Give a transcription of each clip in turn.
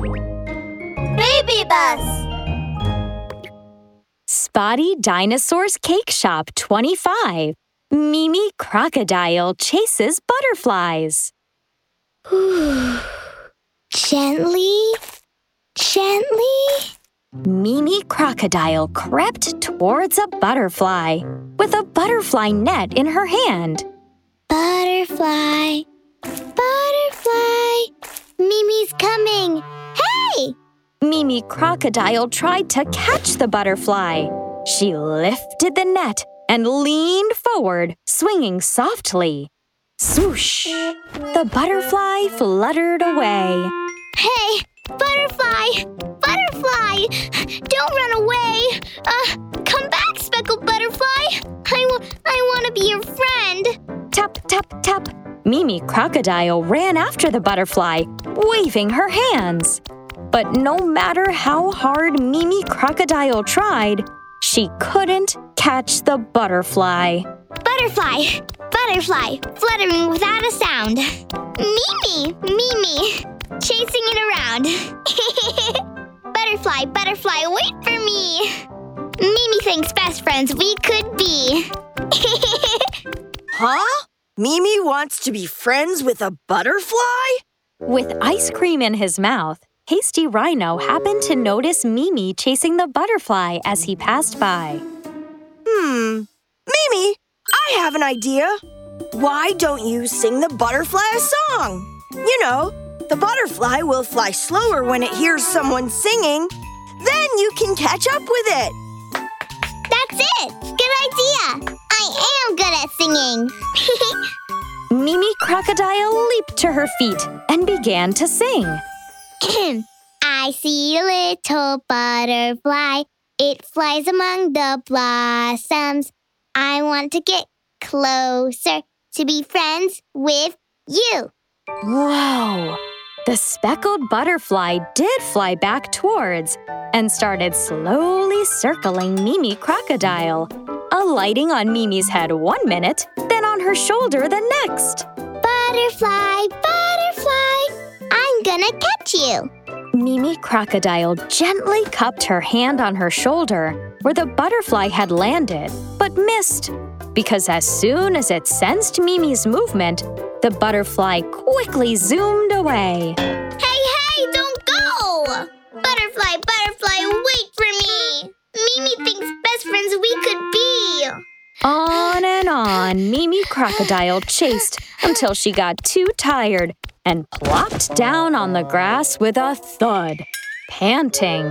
Baby Bus. Spotty Dinosaur's Cake Shop 25. Mimi Crocodile chases butterflies. Gently, gently. Mimi Crocodile crept towards a butterfly with a butterfly net in her hand. Butterfly, butterfly. Mimi's coming. Mimi Crocodile tried to catch the butterfly. She lifted the net and leaned forward, swinging softly. Swoosh! The butterfly fluttered away. Hey, butterfly! Butterfly! Don't run away! Uh, come back, speckled butterfly! I, w- I want to be your friend! Tap, tap, tap. Mimi Crocodile ran after the butterfly, waving her hands. But no matter how hard Mimi Crocodile tried, she couldn't catch the butterfly. Butterfly! Butterfly! Fluttering without a sound. Mimi! Mimi! Chasing it around. butterfly! Butterfly! Wait for me! Mimi thinks best friends we could be. Huh? Mimi wants to be friends with a butterfly? With ice cream in his mouth, Hasty Rhino happened to notice Mimi chasing the butterfly as he passed by. Hmm. Mimi, I have an idea. Why don't you sing the butterfly a song? You know, the butterfly will fly slower when it hears someone singing. Then you can catch up with it. That's it! Good idea! I am good at singing. Mimi Crocodile leaped to her feet and began to sing. I see a little butterfly. It flies among the blossoms. I want to get closer to be friends with you. Whoa! The speckled butterfly did fly back towards and started slowly circling Mimi Crocodile, alighting on Mimi's head one minute, then on her shoulder the next. Butterfly, butterfly, gonna catch you. Mimi Crocodile gently cupped her hand on her shoulder where the butterfly had landed, but missed. Because as soon as it sensed Mimi's movement, the butterfly quickly zoomed away. Hey, hey, don't go! Butterfly, butterfly, wait for me. Mimi thinks best friends we could be. On and on, Mimi Crocodile chased until she got too tired and plopped down on the grass with a thud, panting.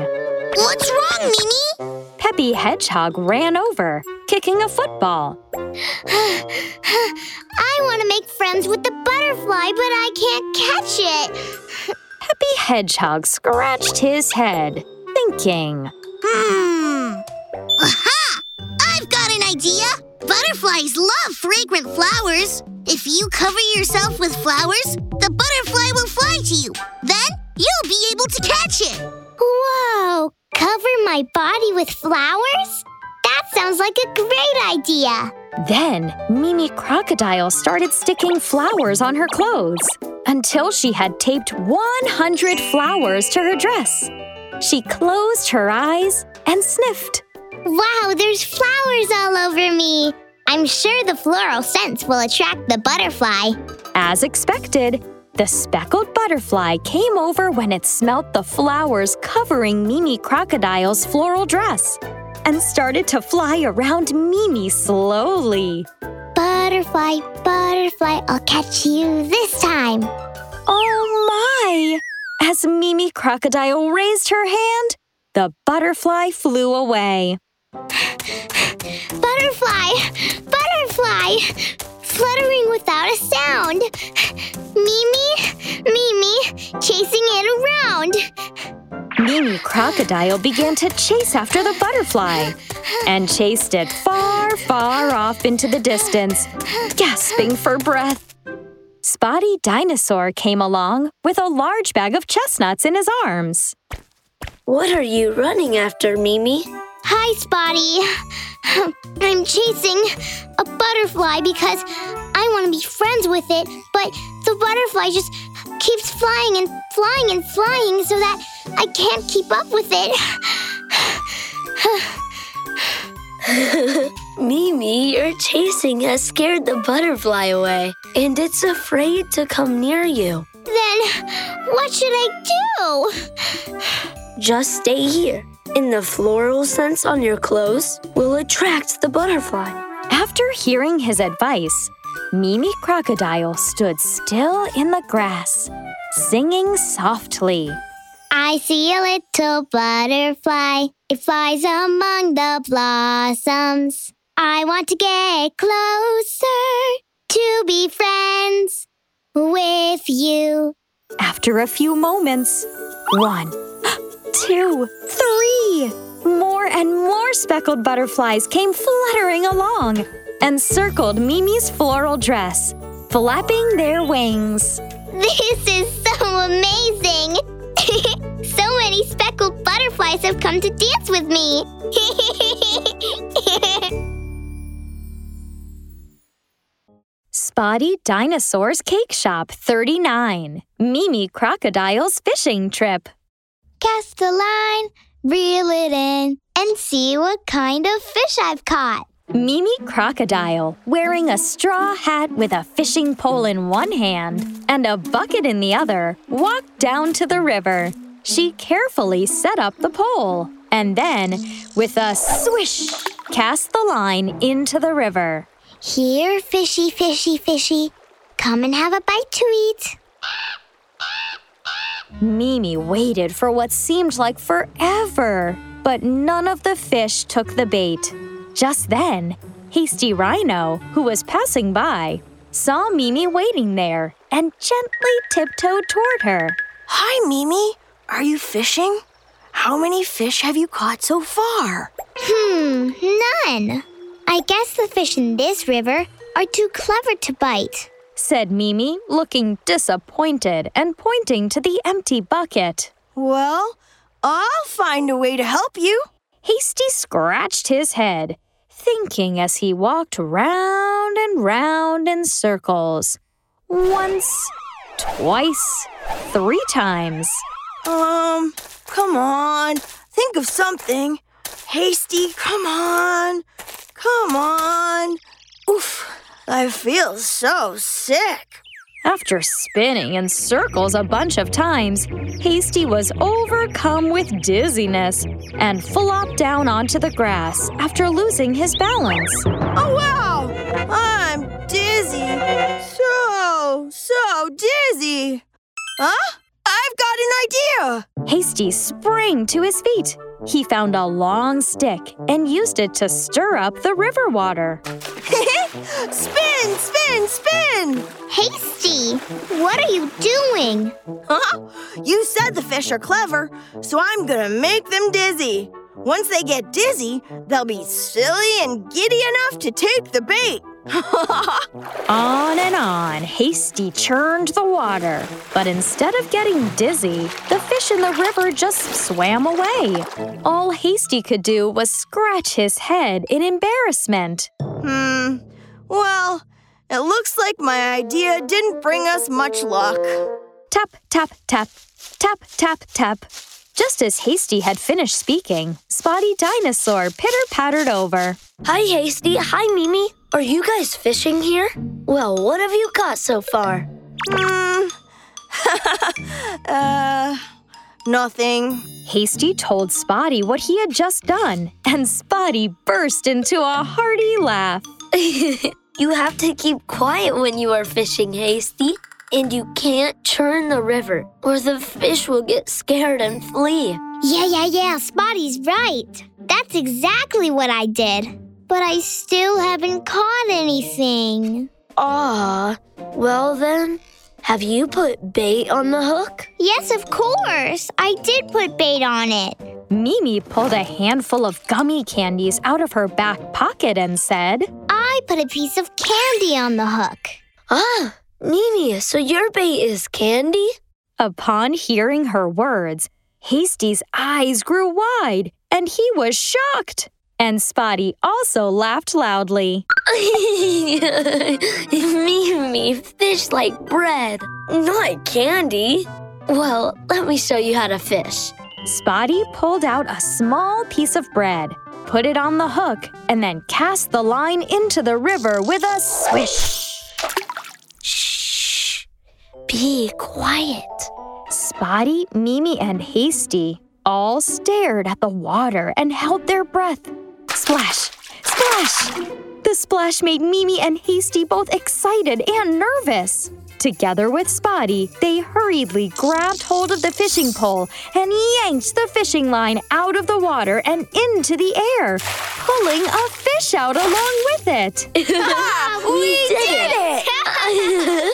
What's wrong, Mimi? Peppy Hedgehog ran over, kicking a football. I want to make friends with the butterfly, but I can't catch it. Peppy Hedgehog scratched his head, thinking. Hmm. Aha! I've got an idea. Butterflies love fragrant flowers. If you cover yourself with flowers, the you. Then you'll be able to catch it. Whoa! Cover my body with flowers? That sounds like a great idea. Then Mimi Crocodile started sticking flowers on her clothes until she had taped 100 flowers to her dress. She closed her eyes and sniffed. Wow, there's flowers all over me. I'm sure the floral scents will attract the butterfly. As expected, the speckled butterfly came over when it smelt the flowers covering Mimi Crocodile's floral dress and started to fly around Mimi slowly. Butterfly, butterfly, I'll catch you this time. Oh my! As Mimi Crocodile raised her hand, the butterfly flew away. Butterfly, butterfly, fluttering without a sound. Mimi, Mimi, chasing it around. Mimi Crocodile began to chase after the butterfly and chased it far, far off into the distance, gasping for breath. Spotty Dinosaur came along with a large bag of chestnuts in his arms. What are you running after, Mimi? Hi, Spotty. I'm chasing a butterfly because I want to be friends with it, but the butterfly just keeps flying and flying and flying so that I can't keep up with it. Mimi, your chasing has scared the butterfly away, and it's afraid to come near you. then, what should I do? Just stay here, and the floral scents on your clothes will attract the butterfly. After hearing his advice, Mimi Crocodile stood still in the grass, singing softly. I see a little butterfly. It flies among the blossoms. I want to get closer to be friends with you. After a few moments, one, two, three. More and more speckled butterflies came fluttering along and circled Mimi's floral dress, flapping their wings. This is so amazing! so many speckled butterflies have come to dance with me. Spotty Dinosaur's Cake Shop 39. Mimi Crocodile's Fishing Trip. Cast a line, reel it in, and see what kind of fish I've caught. Mimi Crocodile, wearing a straw hat with a fishing pole in one hand and a bucket in the other, walked down to the river. She carefully set up the pole and then, with a swish, cast the line into the river. Here, fishy, fishy, fishy. Come and have a bite to eat. Mimi waited for what seemed like forever, but none of the fish took the bait. Just then, Hasty Rhino, who was passing by, saw Mimi waiting there and gently tiptoed toward her. Hi, Mimi. Are you fishing? How many fish have you caught so far? Hmm, none. I guess the fish in this river are too clever to bite. Said Mimi, looking disappointed and pointing to the empty bucket. Well, I'll find a way to help you. Hasty scratched his head, thinking as he walked round and round in circles. Once, twice, three times. Um, come on. Think of something. Hasty, come on. Come on. Oof, I feel so sick. After spinning in circles a bunch of times, Hasty was overcome with dizziness and flopped down onto the grass after losing his balance. Oh, wow. I'm dizzy. So, so dizzy. Huh? I've got an idea. Hasty sprang to his feet. He found a long stick and used it to stir up the river water. spin, spin, spin. Hasty, what are you doing? Huh? You said the fish are clever, so I'm gonna make them dizzy. Once they get dizzy, they'll be silly and giddy enough to take the bait. On and on, Hasty churned the water. But instead of getting dizzy, the fish in the river just swam away. All Hasty could do was scratch his head in embarrassment. hmm. Well, it looks like my idea didn't bring us much luck. Tap, tap, tap, tap, tap, tap. Just as Hasty had finished speaking, Spotty Dinosaur pitter pattered over. Hi, Hasty. Hi, Mimi. Are you guys fishing here? Well, what have you caught so far? Hmm. uh, nothing. Hasty told Spotty what he had just done, and Spotty burst into a hearty laugh. you have to keep quiet when you are fishing, Hasty. And you can't churn the river, or the fish will get scared and flee. Yeah, yeah, yeah, Spotty's right. That's exactly what I did. But I still haven't caught anything. Ah, well then, have you put bait on the hook? Yes, of course. I did put bait on it. Mimi pulled a handful of gummy candies out of her back pocket and said, I put a piece of candy on the hook. Ah, Mimi, so your bait is candy? Upon hearing her words, Hasty's eyes grew wide and he was shocked. And Spotty also laughed loudly. Mimi, fish like bread, not candy. Well, let me show you how to fish. Spotty pulled out a small piece of bread, put it on the hook, and then cast the line into the river with a swish. Shh. Be quiet. Spotty, Mimi, and Hasty all stared at the water and held their breath. Splash! Splash! The splash made Mimi and Hasty both excited and nervous. Together with Spotty, they hurriedly grabbed hold of the fishing pole and yanked the fishing line out of the water and into the air, pulling a fish out along with it. ah, we, did, it!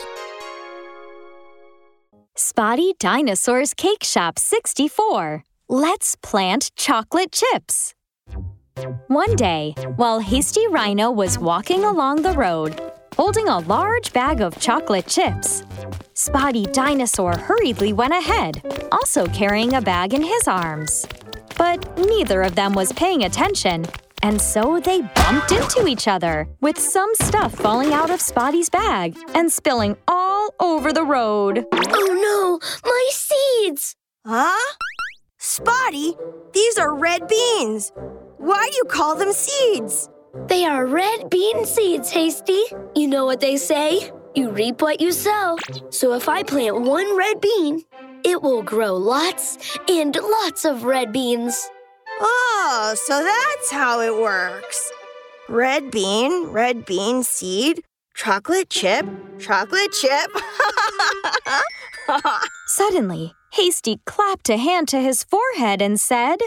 Spotty Dinosaur's Cake Shop 64. Let's plant chocolate chips. One day, while Hasty Rhino was walking along the road, holding a large bag of chocolate chips, Spotty Dinosaur hurriedly went ahead, also carrying a bag in his arms. But neither of them was paying attention, and so they bumped into each other, with some stuff falling out of Spotty's bag and spilling all over the road. Oh no, my seeds! Huh? Spotty, these are red beans. Why do you call them seeds? They are red bean seeds, Hasty. You know what they say? You reap what you sow. So if I plant one red bean, it will grow lots and lots of red beans. Oh, so that's how it works. Red bean, red bean seed, chocolate chip, chocolate chip. Suddenly, Hasty clapped a hand to his forehead and said,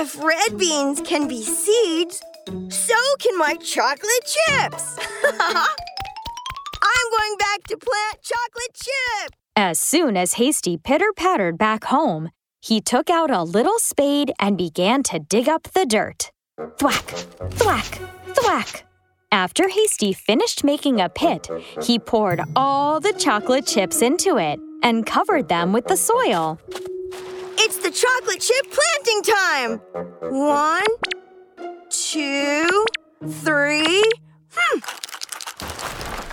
if red beans can be seeds, so can my chocolate chips. I'm going back to plant chocolate chip. As soon as Hasty pitter pattered back home, he took out a little spade and began to dig up the dirt. Thwack, thwack, thwack. After Hasty finished making a pit, he poured all the chocolate chips into it and covered them with the soil. It's the chocolate chip planting time! One, two, three. Hmm.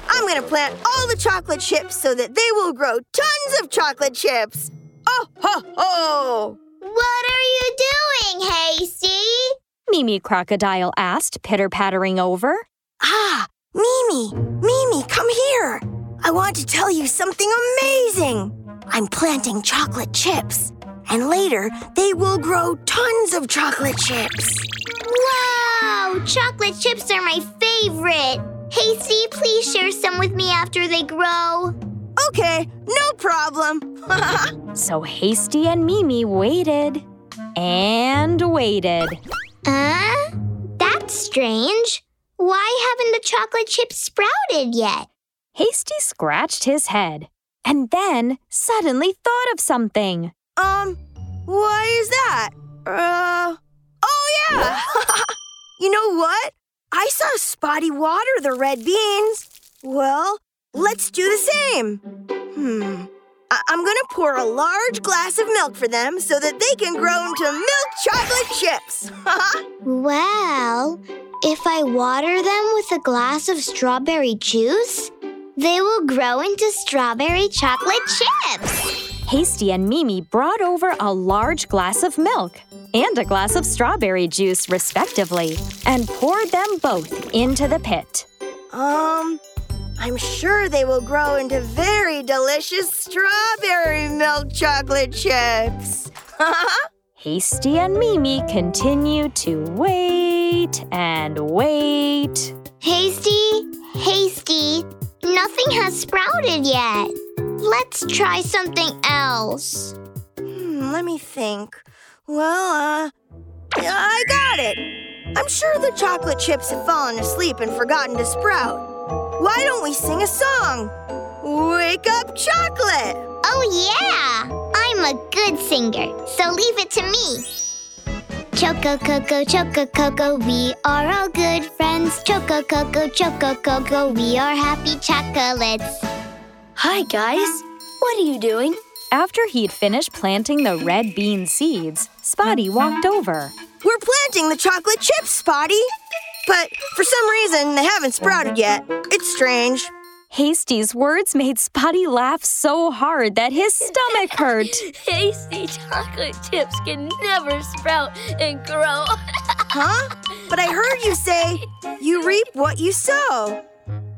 I'm gonna plant all the chocolate chips so that they will grow tons of chocolate chips. Oh ho ho! What are you doing, Hasty? Mimi Crocodile asked, pitter pattering over. Ah, Mimi, Mimi, come here. I want to tell you something amazing. I'm planting chocolate chips, and later they will grow tons of chocolate chips. Wow! Chocolate chips are my favorite. Hasty, please share some with me after they grow. Okay, no problem. So Hasty and Mimi waited and waited. Uh? That's strange. Why haven't the chocolate chips sprouted yet? Hasty scratched his head and then suddenly thought of something. Um, why is that? Uh, oh yeah! you know what? I saw Spotty water the red beans. Well, let's do the same. Hmm. I- I'm gonna pour a large glass of milk for them so that they can grow into milk chocolate chips. Well, if I water them with a glass of strawberry juice, they will grow into strawberry chocolate chips. Hasty and Mimi brought over a large glass of milk and a glass of strawberry juice, respectively, and poured them both into the pit. um, I'm sure they will grow into very delicious strawberry milk chocolate chips. Hasty and Mimi continued to wait and wait. Hasty, hasty, nothing has sprouted yet. Let's try something else. Hmm, let me think. Well, uh, I got it. I'm sure the chocolate chips have fallen asleep and forgotten to sprout. Why don't we sing a song? Wake up, chocolate! Oh, yeah! I'm a good singer, so leave it to me. Choco Coco, Choco Coco, we are all good friends. Choco Coco, Choco Coco, we are happy chocolates. Hi, guys. What are you doing? After he'd finished planting the red bean seeds, Spotty walked over. We're planting the chocolate chips, Spotty. But for some reason, they haven't sprouted yet. It's strange. Hasty's words made Spotty laugh so hard that his stomach hurt. Tasty chocolate chips can never sprout and grow. Huh? But I heard you say you reap what you sow.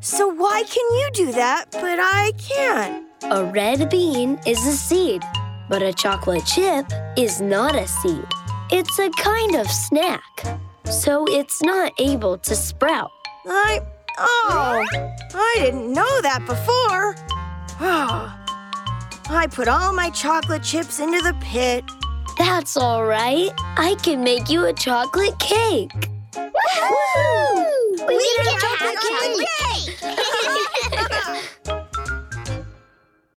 So why can you do that, but I can't? A red bean is a seed, but a chocolate chip is not a seed. It's a kind of snack, so it's not able to sprout. I. Oh, I didn't know that before. Oh, I put all my chocolate chips into the pit. That's all right. I can make you a chocolate cake. We, We get get to chocolate have chocolate cake!